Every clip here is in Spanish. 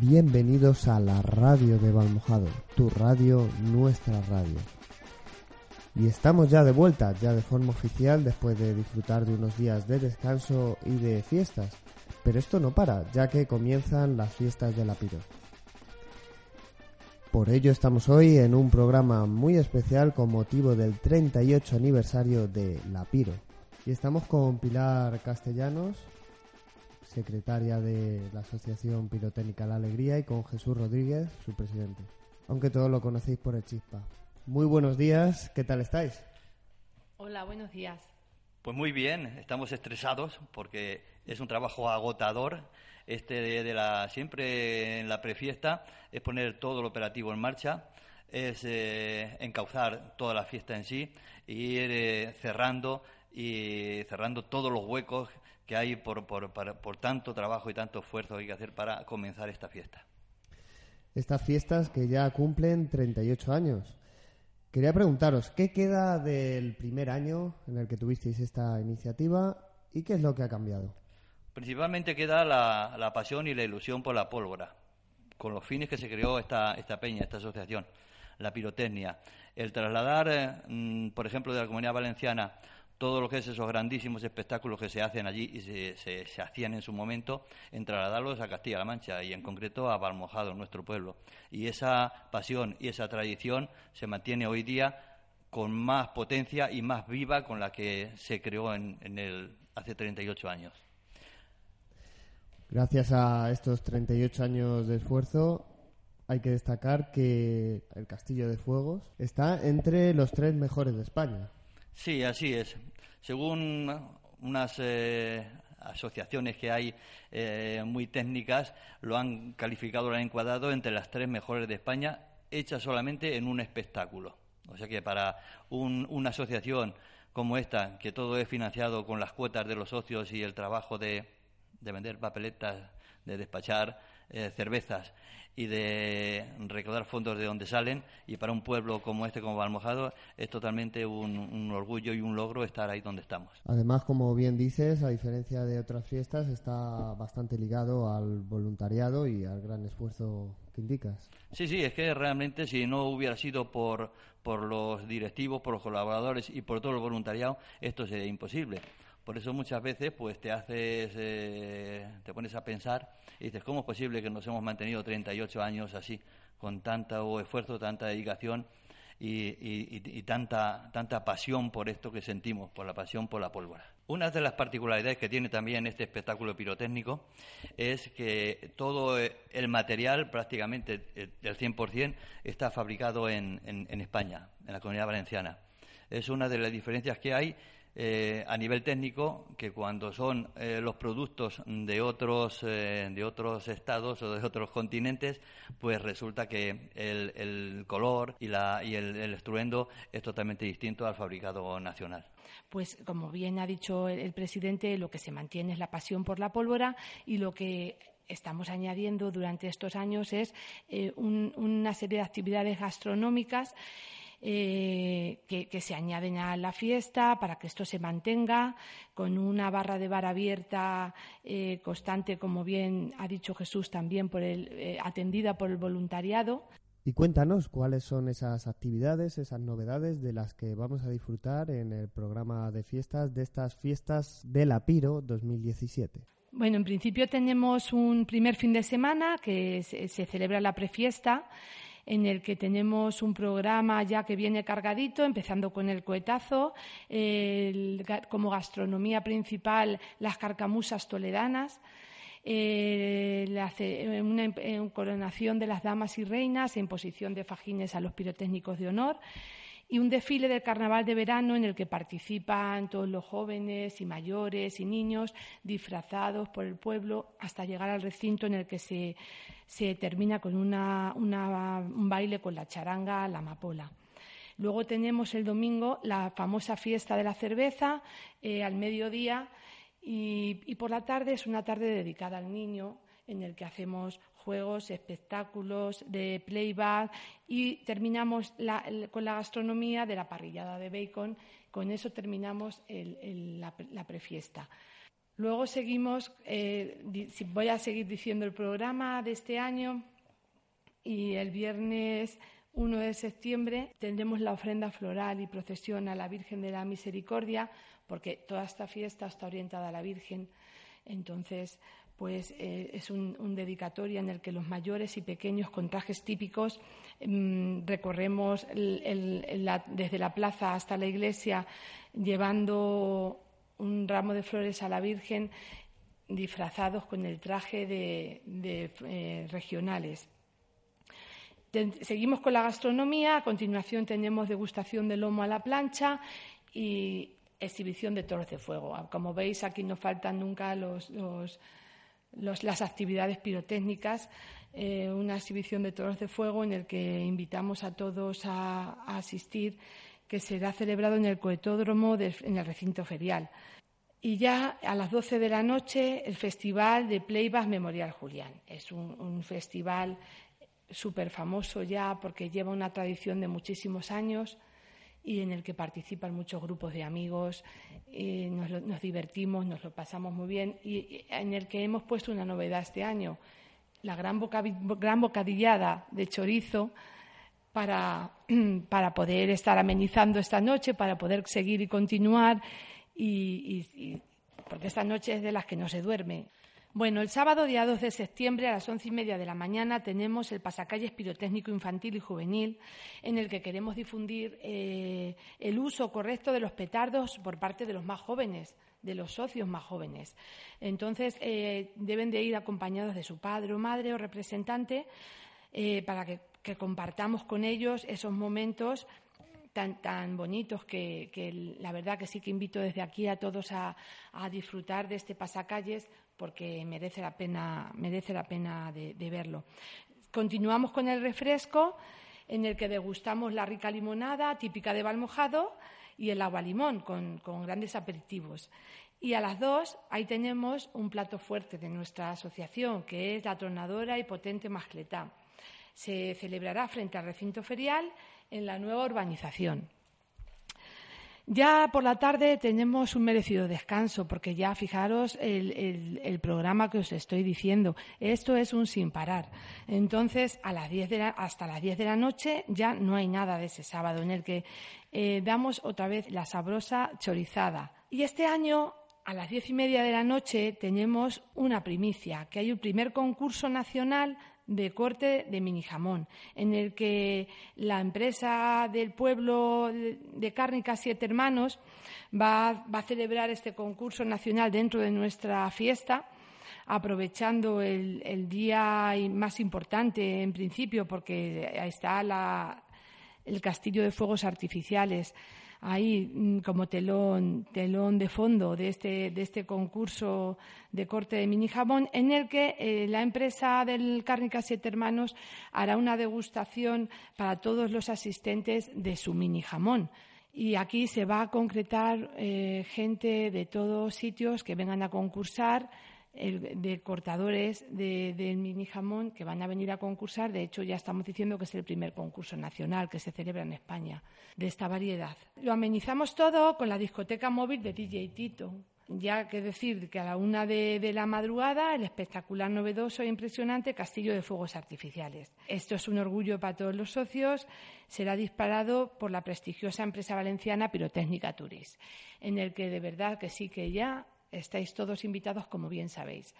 Bienvenidos a la radio de Valmojado, tu radio, nuestra radio. Y estamos ya de vuelta, ya de forma oficial, después de disfrutar de unos días de descanso y de fiestas. Pero esto no para, ya que comienzan las fiestas de la Piro. Por ello estamos hoy en un programa muy especial con motivo del 38 aniversario de La Piro. Y estamos con Pilar Castellanos, secretaria de la Asociación Pirotécnica La Alegría, y con Jesús Rodríguez, su presidente. Aunque todos lo conocéis por el Chispa. Muy buenos días, ¿qué tal estáis? Hola, buenos días. Pues muy bien, estamos estresados porque es un trabajo agotador. Este de, la siempre en la prefiesta es poner todo el operativo en marcha, es eh, encauzar toda la fiesta en sí y ir eh, cerrando y cerrando todos los huecos que hay por, por, por tanto trabajo y tanto esfuerzo que hay que hacer para comenzar esta fiesta. Estas fiestas que ya cumplen 38 años. Quería preguntaros, ¿qué queda del primer año en el que tuvisteis esta iniciativa y qué es lo que ha cambiado? Principalmente queda la, la pasión y la ilusión por la pólvora, con los fines que se creó esta, esta peña, esta asociación, la pirotecnia. El trasladar, eh, mm, por ejemplo, de la Comunidad Valenciana todo lo que es esos grandísimos espectáculos que se hacen allí y se, se, hacían en su momento, en trasladarlos a Castilla-La Mancha y en concreto a Balmojado, nuestro pueblo. Y esa pasión y esa tradición se mantiene hoy día con más potencia y más viva con la que se creó en, en el, hace 38 años. Gracias a estos 38 años de esfuerzo, hay que destacar que el Castillo de Fuegos está entre los tres mejores de España. Sí, así es. Según unas eh, asociaciones que hay eh, muy técnicas, lo han calificado, lo han encuadrado entre las tres mejores de España, hechas solamente en un espectáculo. O sea que para una asociación como esta, que todo es financiado con las cuotas de los socios y el trabajo de, vender papeletas, de despachar eh, cervezas y de recaudar fondos de donde salen. Y para un pueblo como este, como Valmojado, es totalmente un, orgullo y un logro estar ahí donde estamos. Además, como bien dices, a diferencia de otras fiestas, está bastante ligado al voluntariado y al gran esfuerzo que indicas. Sí, sí, es que realmente si no hubiera sido por, por los directivos, por los colaboradores y por todo el voluntariado, esto sería imposible. Por eso muchas veces pues te haces, eh, te pones a pensar y dices, ¿cómo es posible que nos hemos mantenido 38 años así, con tanto esfuerzo, tanta dedicación y, tanta, tanta pasión por esto que sentimos, por la pasión por la pólvora? Una de las particularidades que tiene también este espectáculo pirotécnico es que todo el material, prácticamente el 100%, está fabricado en, en España, en la comunidad valenciana. Es una de las diferencias que hay eh, a nivel técnico que cuando son eh, los productos de otros eh, de otros estados o de otros continentes pues resulta que el, color y, la, y el, estruendo es totalmente distinto al fabricado nacional. Pues como bien ha dicho el, presidente, lo que se mantiene es la pasión por la pólvora y lo que estamos añadiendo durante estos años es una serie de actividades gastronómicas eh, que, se añaden a la fiesta para que esto se mantenga con una barra de bar abierta eh, constante, como bien ha dicho Jesús, también por el, eh, atendida por el voluntariado. Y cuéntanos cuáles son esas actividades, esas novedades de las que vamos a disfrutar en el programa de fiestas de estas fiestas de la Piro 2017. Bueno, en principio tenemos un primer fin de semana que se celebra la prefiesta en el que tenemos un programa ya que viene cargadito, empezando con el cohetazo, como gastronomía principal las carcamusas toledanas. Eh, una, coronación de las damas y reinas, imposición de fajines a los pirotécnicos de honor y un desfile del carnaval de verano en el que participan todos los jóvenes y mayores y niños disfrazados por el pueblo hasta llegar al recinto en el que se, termina con una, un baile con la charanga, la amapola. Luego tenemos el domingo la famosa fiesta de la cerveza eh, al mediodía y, y por la tarde es una tarde dedicada al niño en el que hacemos juegos, espectáculos de playback y terminamos con la gastronomía de la parrillada de bacon. Con eso terminamos la, prefiesta. Luego seguimos, eh, voy a seguir diciendo el programa de este año y el viernes 1 de septiembre tendremos la ofrenda floral y procesión a la Virgen de la Misericordia, porque toda esta fiesta está orientada a la Virgen. Entonces, pues eh, es un, dedicatoria en el que los mayores y pequeños con trajes típicos mm, recorremos desde la plaza hasta la iglesia llevando un ramo de flores a la Virgen disfrazados con el traje de, eh, regionales. seguimos con la gastronomía, a continuación tenemos degustación de lomo a la plancha y exhibición de toros de fuego. Como veis, aquí no faltan nunca los las actividades pirotécnicas, eh, una exhibición de toros de fuego en el que invitamos a todos a, asistir, que será celebrado en el coetódromo en el recinto ferial. Y ya a las 12 de la noche el Festival de Playback Memorial Julián. Es un festival súper famoso ya porque lleva una tradición de muchísimos años y en el que participan muchos grupos de amigos, nos, divertimos, nos lo pasamos muy bien y en el que hemos puesto una novedad este año, la gran, gran bocadillada de chorizo para, para, poder estar amenizando esta noche, para poder seguir y continuar, y, porque esta noche es de las que no se duerme. Bueno, el sábado, día 2 de septiembre, a las once y media de la mañana, tenemos el pasacalles pirotécnico infantil y juvenil, en el que queremos difundir eh, el uso correcto de los petardos por parte de los más jóvenes, de los socios más jóvenes. Entonces, eh, deben de ir acompañados de su padre o madre o representante eh, para que, compartamos con ellos esos momentos Tan, tan, bonitos que, la verdad que sí que invito desde aquí a todos a, disfrutar de este pasacalles porque merece la pena, merece la pena de, verlo. Continuamos con el refresco, en el que degustamos la rica limonada típica de Valmojado y el agua limón con, grandes aperitivos. Y a las dos, ahí tenemos un plato fuerte de nuestra asociación, que es la tronadora y potente mascletá. Se celebrará frente al recinto ferial en la nueva urbanización. Ya por la tarde tenemos un merecido descanso, porque ya fijaros el, programa que os estoy diciendo. Esto es un sin parar. Entonces, a las hasta las 10 de la noche ya no hay nada de ese sábado en el que eh, damos otra vez la sabrosa chorizada. Y este año a las diez y media de la noche tenemos una primicia, que hay un primer concurso nacional de corte de mini jamón, en el que la empresa del pueblo de Cárnica Siete Hermanos va, a celebrar este concurso nacional dentro de nuestra fiesta aprovechando el, día más importante en principio, porque está el castillo de fuegos artificiales ahí mm, como telón, telón de fondo de este, de este concurso de corte de mini jamón, en el que eh, la empresa del Cárnica Siete Hermanos hará una degustación para todos los asistentes de su mini jamón. Y aquí se va a concretar eh, gente de todos sitios que vengan a concursar de cortadores de, del mini jamón que van a venir a concursar. De hecho, ya estamos diciendo que es el primer concurso nacional que se celebra en España de esta variedad. Lo amenizamos todo con la discoteca móvil de DJ Tito. Ya que decir que a la una de, de, la madrugada el espectacular, novedoso e impresionante Castillo de Fuegos Artificiales. Esto es un orgullo para todos los socios. Será disparado por la prestigiosa empresa valenciana Pirotécnica Turis, en el que de verdad que sí que ya estáis todos invitados, como bien sabéis,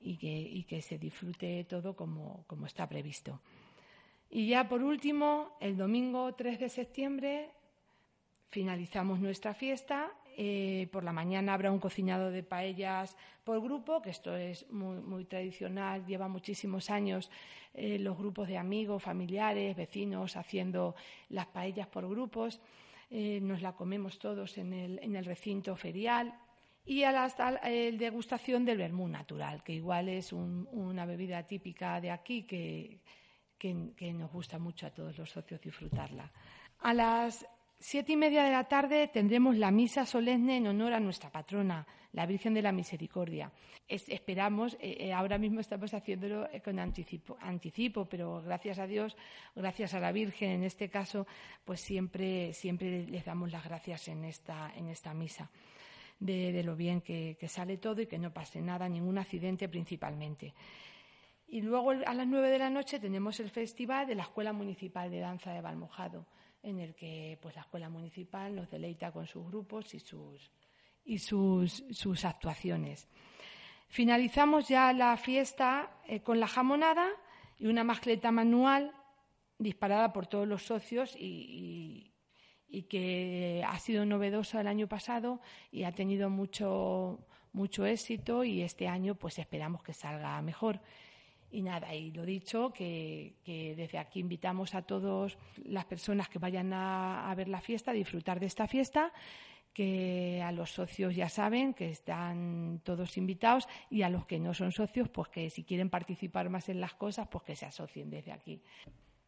y que, se disfrute todo como, está previsto. Y ya por último, el domingo 3 de septiembre finalizamos nuestra fiesta. Eh, por la mañana habrá un cocinado de paellas por grupo, que esto es muy, tradicional, lleva muchísimos años eh, los grupos de amigos, familiares, vecinos haciendo las paellas por grupos. Eh, nos la comemos todos en el recinto ferial y a la degustación del vermú natural, que igual es una bebida típica de aquí que, que, nos gusta mucho a todos los socios disfrutarla. A las siete y media de la tarde tendremos la misa solemne en honor a nuestra patrona, la Virgen de la Misericordia. esperamos, eh, eh, ahora mismo estamos haciéndolo eh, con anticipo, anticipo, pero gracias a Dios, gracias a la Virgen en este caso, pues siempre, siempre les damos las gracias en esta, en esta misa. De, lo bien que, sale todo y que no pase nada, ningún accidente principalmente. Y luego a las nueve de la noche tenemos el festival de la Escuela Municipal de Danza de Balmojado, en el que pues la Escuela Municipal nos deleita con sus grupos y sus, y sus actuaciones. Finalizamos ya la fiesta eh, con la jamonada y una mascleta manual disparada por todos los socios y, que ha sido novedosa el año pasado y ha tenido mucho, mucho éxito y este año pues esperamos que salga mejor. Y nada, y lo dicho, que, desde aquí invitamos a todas las personas que vayan a ver la fiesta, a disfrutar de esta fiesta que a los socios ya saben que están todos invitados y a los que no son socios, pues que si quieren participar más en las cosas, pues que se asocien desde aquí.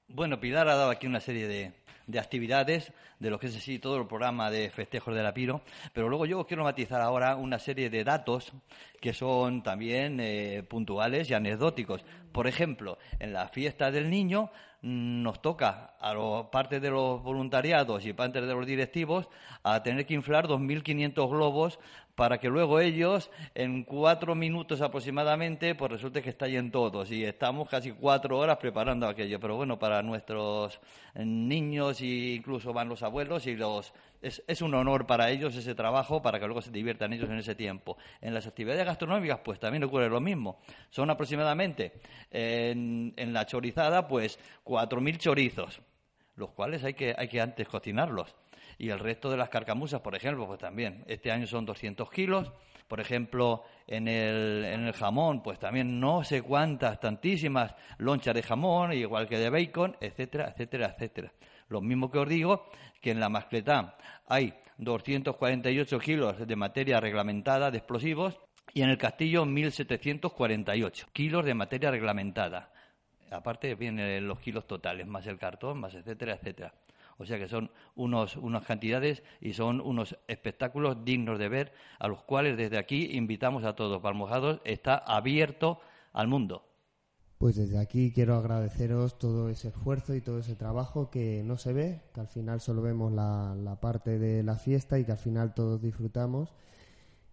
Bueno, Pilar ha dado aquí una serie de, de actividades de lo que es así todo el programa de festejos de la Piro, pero luego yo quiero matizar ahora una serie de datos que son también eh, puntuales y anecdóticos. Por ejemplo, en la fiesta del niño nos toca a los, parte de los voluntariados y parte de los directivos a tener que inflar 2.500 globos para que luego ellos, en cuatro minutos aproximadamente, pues resulte que estallen todos. Y estamos casi cuatro horas preparando aquello. Pero bueno, para nuestros niños e incluso van los abuelos y los... Es, un honor para ellos ese trabajo, para que luego se diviertan ellos en ese tiempo. En las actividades gastronómicas, pues también ocurre lo mismo. Son aproximadamente, en, la chorizada, pues cuatro mil chorizos, los cuales hay que, hay que antes cocinarlos y el resto de las carcamusas, por ejemplo, pues también. Este año son 200 kilos. Por ejemplo, en el, en el jamón, pues también no sé cuántas, tantísimas lonchas de jamón, igual que de bacon, etcétera, etcétera, etcétera. Lo mismo que os digo, que en la mascletá hay 248 kilos de materia reglamentada de explosivos y en el castillo 1.748 kilos de materia reglamentada. Aparte vienen los kilos totales, más el cartón, más etcétera, etcétera. O sea que son unos, unas cantidades y son unos espectáculos dignos de ver, a los cuales desde aquí invitamos a todos. Palmojados está abierto al mundo. Pues desde aquí quiero agradeceros todo ese esfuerzo y todo ese trabajo que no se ve, que al final solo vemos la, parte de la fiesta y que al final todos disfrutamos.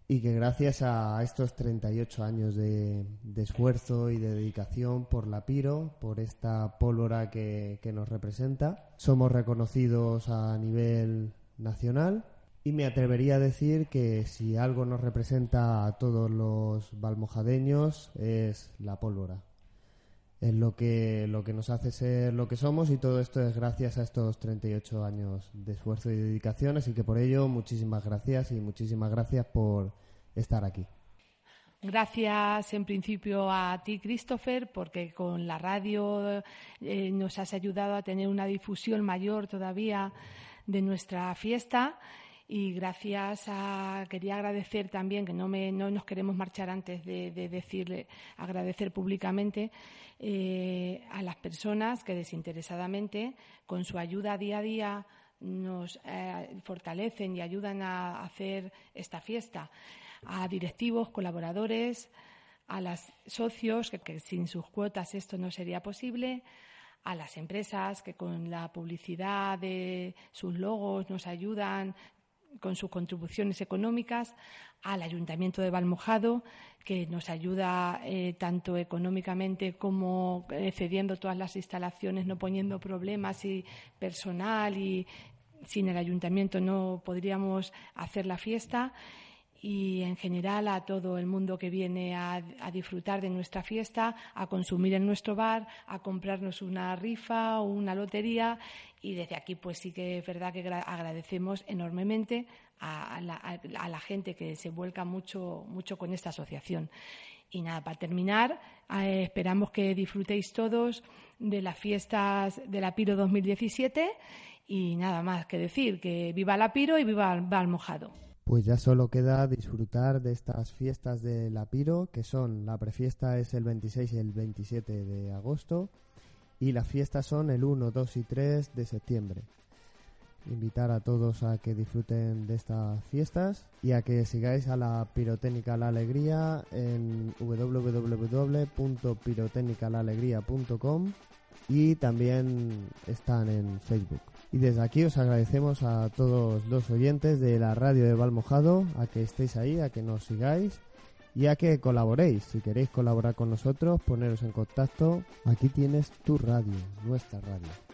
Y que gracias a estos 38 años de, esfuerzo y de dedicación por la Piro, por esta pólvora que, nos representa, somos reconocidos a nivel nacional. Y me atrevería a decir que si algo nos representa a todos los balmojadeños es la pólvora es lo que, lo que nos hace ser lo que somos y todo esto es gracias a estos 38 años de esfuerzo y dedicación, así que por ello muchísimas gracias y muchísimas gracias por estar aquí. Gracias en principio a ti, Christopher, porque con la radio eh, nos has ayudado a tener una difusión mayor todavía de nuestra fiesta y gracias a quería agradecer también que no me no nos queremos marchar antes de, decirle agradecer públicamente eh, a las personas que desinteresadamente con su ayuda día a día nos eh, fortalecen y ayudan a hacer esta fiesta. A directivos colaboradores a los socios que sin sus cuotas esto no sería posible a las empresas que con la publicidad de sus logos nos ayudan con sus contribuciones económicas, al Ayuntamiento de Valmojado, que nos ayuda eh, tanto económicamente como eh, cediendo todas las instalaciones, no poniendo problemas y personal y sin el Ayuntamiento no podríamos hacer la fiesta y en general a todo el mundo que viene a, disfrutar de nuestra fiesta, a consumir en nuestro bar, a comprarnos una rifa o una lotería y desde aquí pues sí que es verdad que agradecemos enormemente a, la, gente que se vuelca mucho, mucho con esta asociación. Y nada, para terminar, eh, esperamos que disfrutéis todos de las fiestas de la Piro 2017 y nada más que decir, que viva la Piro y viva el mojado. Pues ya solo queda disfrutar de estas fiestas de la Piro, que son la prefiesta es el 26 y el 27 de agosto y las fiestas son el 1, 2 y 3 de septiembre. Invitar a todos a que disfruten de estas fiestas y a que sigáis a la Pirotécnica La Alegría en www.pirotécnicalalegría.com y también están en Facebook. Y desde aquí os agradecemos a todos los oyentes de la radio de Valmojado a que estéis ahí, a que nos sigáis y a que colaboréis. Si queréis colaborar con nosotros, poneros en contacto. Aquí tienes tu radio, nuestra radio.